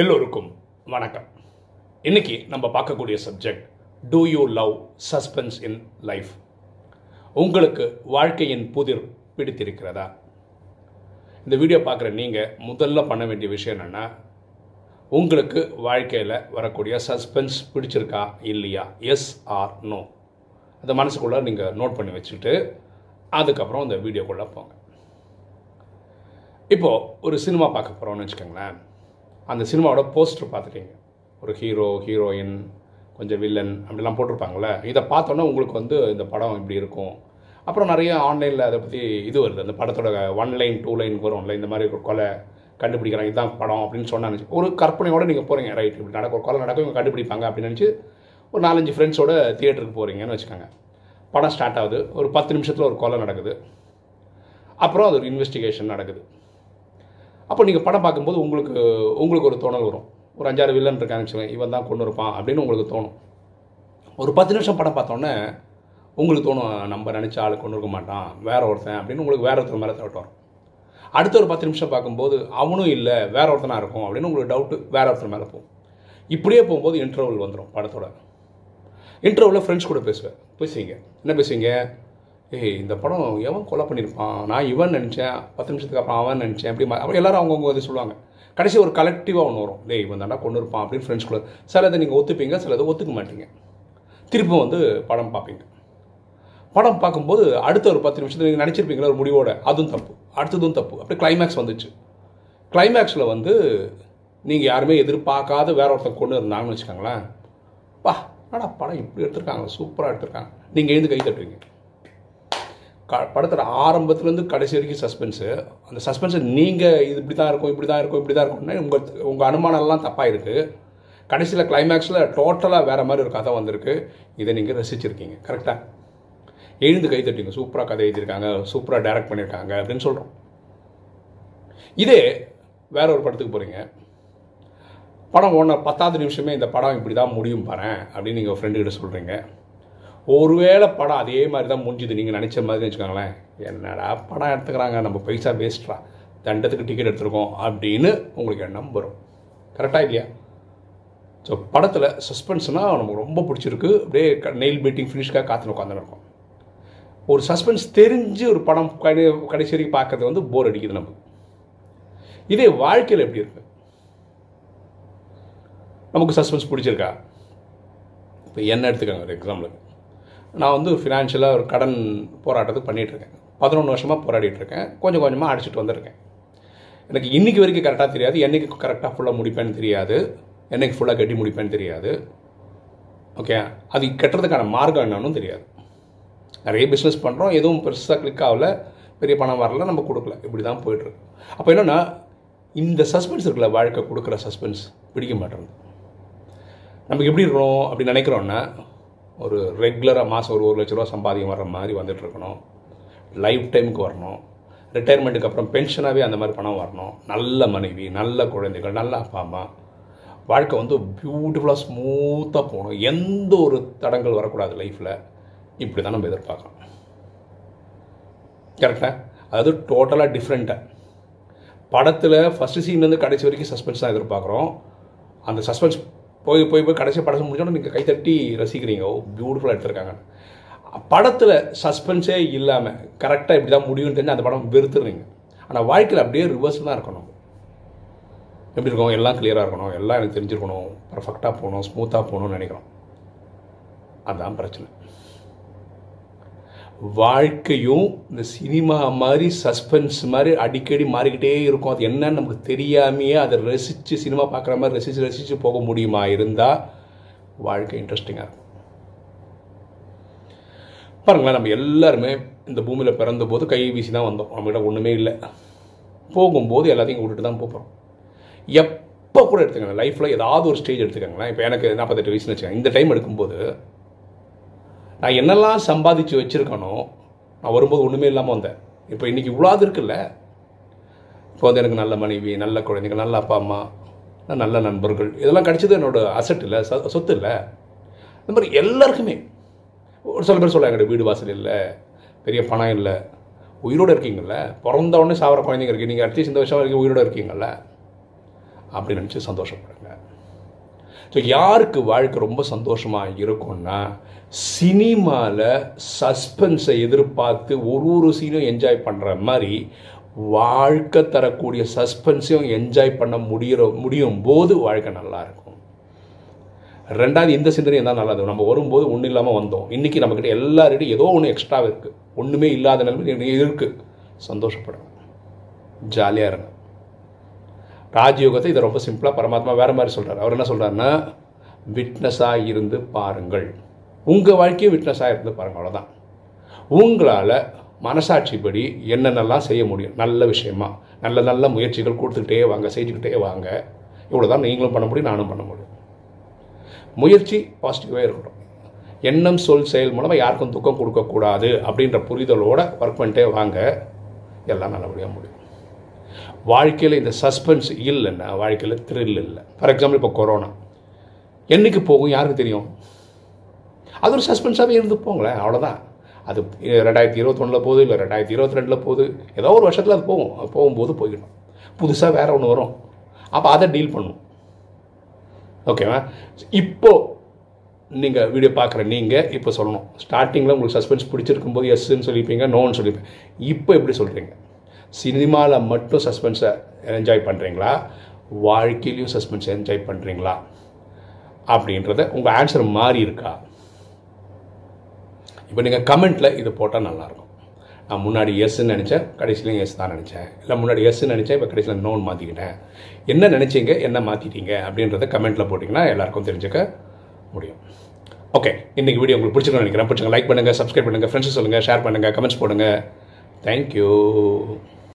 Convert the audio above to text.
எல்லோருக்கும் வணக்கம். இன்னைக்கு நம்ம பார்க்கக்கூடிய subject do you love suspense in life உங்களுக்கு வாழ்க்கையின் புதிர் பிடித்திருக்கிறதா? இந்த வீடியோ பார்க்குற நீங்கள் முதல்ல பண்ண வேண்டிய விஷயம் என்னென்னா உங்களுக்கு வாழ்க்கையில் வரக்கூடிய சஸ்பென்ஸ் பிடிச்சிருக்கா இல்லையா? எஸ் ஆர் நோ அந்த மனசுக்குள்ளே நீங்கள் நோட் பண்ணி வச்சுட்டு அதுக்கப்புறம் இந்த வீடியோக்குள்ளே போங்க. இப்போது ஒரு சினிமா பார்க்க போகிறோம்னு வச்சுக்கோங்களேன். அந்த சினிமாவோட போஸ்டர் பார்த்துட்டீங்க. ஒரு ஹீரோ ஹீரோயின் கொஞ்சம் வில்லன் அப்படிலாம் போட்டிருப்பாங்களே இதை பார்த்தோன்னே உங்களுக்கு வந்து இந்த படம் இப்படி இருக்கும். அப்புறம் நிறைய ஆன்லைனில் அதை பற்றி இது வருது. அந்த படத்தோட ஒன் லைன் டூ லைன் வரும்ல இந்த மாதிரி ஒரு கொலை கண்டுபிடிக்கிறாங்க இதுதான் படம் அப்படின்னு சொன்னாங்க ஒரு கற்பனையோடு நீங்கள் போகிறீங்க ரைட் இப்படி நடக்கும் ஒரு கொலை நடக்கும் இவங்க கண்டுபிடிப்பாங்க அப்படின்னு நினச்சி ஒரு நாலஞ்சு ஃப்ரெண்ட்ஸோட தியேட்டருக்கு போகிறீங்கன்னு வச்சுக்கோங்க. படம் ஸ்டார்ட் ஆகுது. ஒரு பத்து நிமிஷத்தில் ஒரு கொலை நடக்குது. அப்புறம் அது ஒரு இன்வெஸ்டிகேஷன் நடக்குது. அப்போ நீங்கள் படம் பார்க்கும்போது உங்களுக்கு உங்களுக்கு ஒரு தோணல் வரும். ஒரு அஞ்சாறு வில்லன் இருக்கான்னு வச்சுக்கோங்க இவன் தான் கொண்டு இருப்பான் அப்படின்னு உங்களுக்கு தோணும். ஒரு பத்து நிமிஷம் படம் பார்த்தோன்னே உங்களுக்கு தோணும் நம்ம நினச்ச ஆள் கொண்டு இருக்க மாட்டான் வேற ஒருத்தன் அப்படின்னு உங்களுக்கு வேற ஒருத்தர் மேலே தவிட்டு வரும். அடுத்த ஒரு பத்து நிமிஷம் பார்க்கும்போது அவனும் இல்லை வேற ஒருத்தனாக இருக்கும் அப்படின்னு உங்களுக்கு டவுட்டு வேற ஒருத்தர் மேலே போகும். இப்படியே போகும்போது இன்டர்வல் வந்துடும் படத்தோட. இன்டர்வலில் ஃப்ரெண்ட்ஸ் கூட பேசுவேன். பேசுவீங்க. என்ன பேசுவீங்க? ஏய் இந்த படம் எவன் கொலை பண்ணியிருப்பான் நான் இவன் நினச்சேன். பத்து நிமிஷத்துக்கு அப்புறம் அவன் நினச்சேன். அப்படி அப்புறம் அப்படி எல்லாரும் அவங்கவுங்க இது சொல்லுவாங்க. கடைசி ஒரு கலெக்டிவாக ஒன்று வரும். டேய் இவன் தாண்டா கொண்டு இருப்பான் அப்படின்னு ஃப்ரெண்ட்ஸ் கூட. சிலதை நீங்கள் ஒத்துப்பீங்க சிலதை ஒத்துக்க மாட்டீங்க. திருப்பும் வந்து படம் பார்ப்பீங்க. படம் பார்க்கும்போது அடுத்த ஒரு பத்து நிமிஷத்தில் நீங்கள் நினச்சிருப்பீங்களா ஒரு முடிவோட. அதுவும் தப்பு. அடுத்ததும் தப்பு. அப்படி கிளைமேக்ஸ் வந்துச்சு. கிளைமேக்ஸில் வந்து நீங்கள் யாருமே எதிர்பார்க்காத வேற ஒருத்தர் கொண்டு இருந்தாங்கன்னு வச்சுக்கோங்களேன். பா ஆனால் படம் இப்படி எடுத்திருக்காங்க? சூப்பராக எடுத்திருக்காங்க. நீங்கள் எழுந்து கை தட்டுவீங்க. க படத்தோட ஆரம்பத்துலேருந்து கடைசி வரைக்கும் சஸ்பென்ஸு அந்த சஸ்பென்ஸை நீங்கள் இது இப்படி தான் இருக்கும் இப்படி தான் இருக்கும் இப்படி தான் இருக்கும்னா உங்கள் உங்கள் அனுமானம்லாம் தப்பாக இருக்குது கடைசியில் கிளைமேக்ஸில் டோட்டலாக வேறு மாதிரி ஒரு கதை வந்திருக்கு. இதை நீங்கள் ரசிச்சிருக்கீங்க கரெக்டாக எழுந்து கை தட்டிங்க. சூப்பராக கதை எழுதியிருக்காங்க சூப்பராக டைரக்ட் பண்ணியிருக்காங்க அப்படின்னு சொல்கிறோம் இதே வேற ஒரு படத்துக்கு போகிறீங்க படம் ஒன்று பத்தாவது நிமிஷமே இந்த படம் இப்படி தான் முடியும் பாரு அப்படின்னு நீங்கள் ஃப்ரெண்டுக்கிட்ட சொல்கிறீங்க ஒருவேளை படம் அதே மாதிரி தான் முடிஞ்சுது நீங்கள் நினச்ச மாதிரி வச்சுக்கோங்களேன். என்னடா படம் எடுத்துக்கிறாங்க. நம்ம பைசா வேஸ்ட்ரா தண்டத்துக்கு டிக்கெட் எடுத்துருக்கோம் அப்படின்னு உங்களுக்கு எண்ணம் வரும். கரெக்டாக இல்லையா? ஸோ படத்தில் சஸ்பென்ஸ்னால் நமக்கு ரொம்ப பிடிச்சிருக்கு. அப்படியே நெயில் மீட்டிங் ஃபினிஷ்காக காற்று உட்காந்துருக்கோம் ஒரு சஸ்பென்ஸ் தெரிஞ்சு ஒரு படம் கடை கடைசி வரைக்கும் பார்க்கறது வந்து போர் அடிக்குது நமக்கு. இதே வாழ்க்கையில் எப்படி இருக்கு? நமக்கு சஸ்பென்ஸ் பிடிச்சிருக்கா? இப்போ என்ன எடுத்துக்காங்க ஒரு எக்ஸாம்பிளுக்கு நான் வந்து ஃபினான்ஷியலாக ஒரு கடன் போராட்டத்துக்கு பண்ணிகிட்டு இருக்கேன் பதினொன்று வருஷமாக போராடிட்டுருக்கேன். கொஞ்சம் கொஞ்சமாக அடிச்சுட்டு வந்திருக்கேன். எனக்கு இன்னைக்கு வரைக்கும் கரெக்டாக தெரியாது. என்றைக்கு கரெக்டாக ஃபுல்லாக முடிப்பேன்னு தெரியாது. என்னைக்கு ஃபுல்லாக கட்டி முடிப்பேன்னு தெரியாது. ஓகே அது கட்டுறதுக்கான மார்க்கம் என்னன்னு தெரியாது. நிறைய பிஸ்னஸ் பண்ணுறோம் எதுவும் பெருசாக கிளிக் ஆகல. பெரிய பணம் வரல. நம்ம கொடுக்கல. இப்படி தான் போயிட்டுருக்கு. அப்போ என்னென்னா இந்த சஸ்பென்ஸ் இருக்குல்ல வாழ்க்கை கொடுக்குற சஸ்பென்ஸ் பிடிக்க மாட்டேங்குது. நமக்கு எப்படி இருக்கணும் அப்படி நினைக்கிறோன்னா ஒரு ரெகுலராக மாதம் ஒரு ஒரு லட்ச ரூபா சம்பாதிக்கம் வர்ற மாதிரி வந்துட்டுருக்கணும் லைஃப் டைமுக்கு வரணும். ரிட்டையர்மெண்ட்டுக்கு அப்புறம் பென்ஷனாகவே அந்த மாதிரி பணம் வரணும். நல்ல மனைவி நல்ல குழந்தைகள் நல்ல அப்பா அம்மா. வாழ்க்கை வந்து பியூட்டிஃபுல்லாக ஸ்மூத்தாக போகணும். எந்த ஒரு தடங்கள் வரக்கூடாது லைஃப்பில் இப்படி தான் நம்ம எதிர்பார்க்குறோம் கரெக்டாக அதாவது டோட்டலாக டிஃப்ரெண்ட்டாக படத்தில் ஃபஸ்ட்டு சீன்லேருந்து கடைசி வரைக்கும் சஸ்பென்ஸ் தான் எதிர்பார்க்குறோம். அந்த சஸ்பென்ஸ் போய் போய் போய் கடைசி படத்தை முடிச்சோன்னா நீங்கள் கைத்தட்டி ரசிக்கிறீங்க. ஓ பியூட்டிஃபுல்லாக எடுத்திருக்காங்க. படத்தில் சஸ்பென்ஸே இல்லாமல் கரெக்டாக இப்படி தான் முடியும்னு தெரிஞ்சு அந்த படம் வெறுத்துறீங்க ஆனால் வாழ்க்கையில் அப்படியே ரிவர்ஸ் தான் இருக்கணும். எப்படி இருக்கும் எல்லாம் கிளியராக இருக்கணும். எல்லாம் எனக்கு தெரிஞ்சிருக்கணும். பர்ஃபெக்டாக போகணும். ஸ்மூத்தாக போகணும்னு நினைக்கிறோம். அதுதான் பிரச்சனை. வாழ்க்கையும் இந்த சினிமா மாதிரி சஸ்பென்ஸ் மாதிரி அடிக்கடி மாறிக்கிட்டே இருக்கும். அது என்னன்னு நமக்கு தெரியாமையே அதை ரசித்து சினிமா பார்க்குற மாதிரி ரசித்து ரசித்து போக முடியுமா இருந்தால் வாழ்க்கை இன்ட்ரெஸ்டிங்காக இருக்கும். பாருங்களேன் நம்ம எல்லாருமே இந்த பூமியில் பிறந்தபோது கை வீசி தான் வந்தோம். நம்மகிட்ட ஒன்றுமே இல்லை. போகும்போது எல்லாத்தையும் விட்டுட்டு தான் போகிறோம் எப்போ கூட எடுத்துக்கங்க லைஃப்பில் ஏதாவது ஒரு ஸ்டேஜ் எடுத்துக்கங்களேன். இப்போ எனக்கு நாற்பத்தெட்டு வயசுன்னு வச்சுக்கோங்க. இந்த டைம் எடுக்கும்போது நான் என்னெல்லாம் சம்பாதிச்சு வச்சுருக்கேனோ நான் வரும்போது ஒன்றுமே இல்லாமல் வந்தேன். இப்போ இன்றைக்கி இவ்வளோது இருக்குல்ல? இப்போ வந்து எனக்கு நல்ல மனைவி நல்ல குழந்தைங்க நல்ல அப்பா அம்மா நல்ல நண்பர்கள் இதெல்லாம் கிடைச்சது என்னோட அசட் இல்லை ச- சொத்து இல்லை. இந்த மாதிரி எல்லாருக்குமே ஒரு சில பேர் சொல்லுவாங்க "என்கிட்ட வீடு வாசல் இல்லை பெரிய பணம் இல்லை உயிரோடு இருக்கீங்கள்ல பிறந்த உடனே சாவர குழந்தைங்க இருக்குது நீங்கள் அட்லீஸ்ட் இந்த வருஷம் வரைக்கும் உயிரோடு இருக்கீங்கள்ல அப்படின்னு நினச்சி சந்தோஷப்படுங்க. ஸோ யாருக்கு வாழ்க்கை ரொம்ப சந்தோஷமாக இருக்கும்னா சினிமாவில் சஸ்பென்ஸை எதிர்பார்த்து ஒரு ஒரு சீனும் என்ஜாய் பண்ணுற மாதிரி வாழ்க்கை தரக்கூடிய சஸ்பென்ஸையும் என்ஜாய் பண்ண முடிகிற முடியும் போது வாழ்க்கை நல்லா இருக்கும். ரெண்டாவது இந்த சிந்தனை தான் நல்லது. நம்ம வரும்போது ஒன்றும் இல்லாமல் வந்தோம். இன்றைக்கி நம்மக்கிட்ட எல்லார்கிட்டையும் ஏதோ ஒன்று எக்ஸ்ட்ரா இருக்குது ஒன்றுமே இல்லாத நிலைமை இருக்குது சந்தோஷப்படும் ஜாலியாக இருங்க. ராஜயோகத்தை இதை ரொம்ப சிம்பிளாக பரமாத்மா வேறு மாதிரி சொல்கிறார் அவர் என்ன சொல்கிறாருன்னா விட்னஸாக இருந்து பாருங்கள். உங்கள் வாழ்க்கையும் விட்னஸாக இருந்து பாருங்கள் அவ்வளோதான் உங்களால் மனசாட்சிப்படி என்னென்னலாம் செய்ய முடியும்? நல்ல விஷயமா? நல்ல நல்ல முயற்சிகள் கொடுத்துக்கிட்டே வாங்க செஞ்சுக்கிட்டே வாங்க. இவ்வளோ தான் நீங்களும் பண்ண முடியும் நானும் பண்ண முடியும். முயற்சி பாசிட்டிவாக இருக்கட்டும். எண்ணம் சொல் செயல் மூலமாக யாருக்கும் துக்கம் கொடுக்கக்கூடாது அப்படின்ற புரிதலோடு ஒர்க் பண்ணிட்டே வாங்க. எல்லாம் நல்லபடியாக முடியும். வாழ்க்கையில் இந்த சஸ்பென்ஸ் இல்லைன்னா வாழ்க்கையில் த்ரில் இல்லை. ஃபார் எக்ஸாம்பிள் இப்போ கொரோனா என்னைக்கு போகும் யாருக்கு தெரியும்? அது ஒரு சஸ்பென்ஸாகவே இருந்து போங்களேன் அவ்வளோதான் அது ரெண்டாயிரத்தி இருபத்தொன்னில் போகுது இல்லை ரெண்டாயிரத்தி இருபத்தி ரெண்டில் போகுது ஏதோ ஒரு வருஷத்தில் அது போகும். அது போகும்போது போய்கிடும். புதுசாக வேறு ஒன்று வரும். அப்போ அதை டீல் பண்ணும். ஓகேவா இப்போது நீங்கள் வீடியோ பார்க்குற நீங்கள் இப்போ சொல்லணும். ஸ்டார்டிங்கில் உங்களுக்கு சஸ்பென்ஸ் பிடிச்சிருக்கும் போது எஸ்ன்னு சொல்லியிருப்பீங்க நோன்னு சொல்லியிருப்பீங்க இப்போ எப்படி சொல்கிறீங்க சினிமாவில் மட்டும் சஸ்பென்ஸை என்ஜாய் பண்ணுறீங்களா வாழ்க்கையிலையும் சஸ்பென்ஸ் என்ஜாய் பண்ணுறீங்களா அப்படின்றத உங்கள் ஆன்சர் மாறி இருக்கா? இப்போ நீங்கள் கமெண்ட்டில் இது போட்டால் நல்லாயிருக்கும். நான் முன்னாடி எஸ்ன்னு நினச்சேன் கடைசியிலையும் எஸ் தான் நினச்சேன். இல்லை முன்னாடி எஸ்ன்னு நினச்சேன் இப்போ கடைசியில் நோன் மாற்றிக்கிட்டேன் என்ன நினச்சிங்க என்ன மாற்றிட்டீங்க அப்படின்றத கமெண்ட்டில் போட்டிங்கன்னா எல்லாருக்கும் தெரிஞ்சுக்க முடியும். ஓகே இன்றைக்கி வீடியோ உங்களுக்கு பிடிச்சிருக்கோம் நினைக்கிறேன். பிடிச்சிங்க லைக் பண்ணுங்கள் சப்ஸ்கிரைப் பண்ணுங்கள் ஃப்ரெண்ட்ஸ் சொல்லுங்கள் ஷேர் பண்ணுங்கள் கமெண்ட்ஸ் போடுங்கள் தேங்க்யூ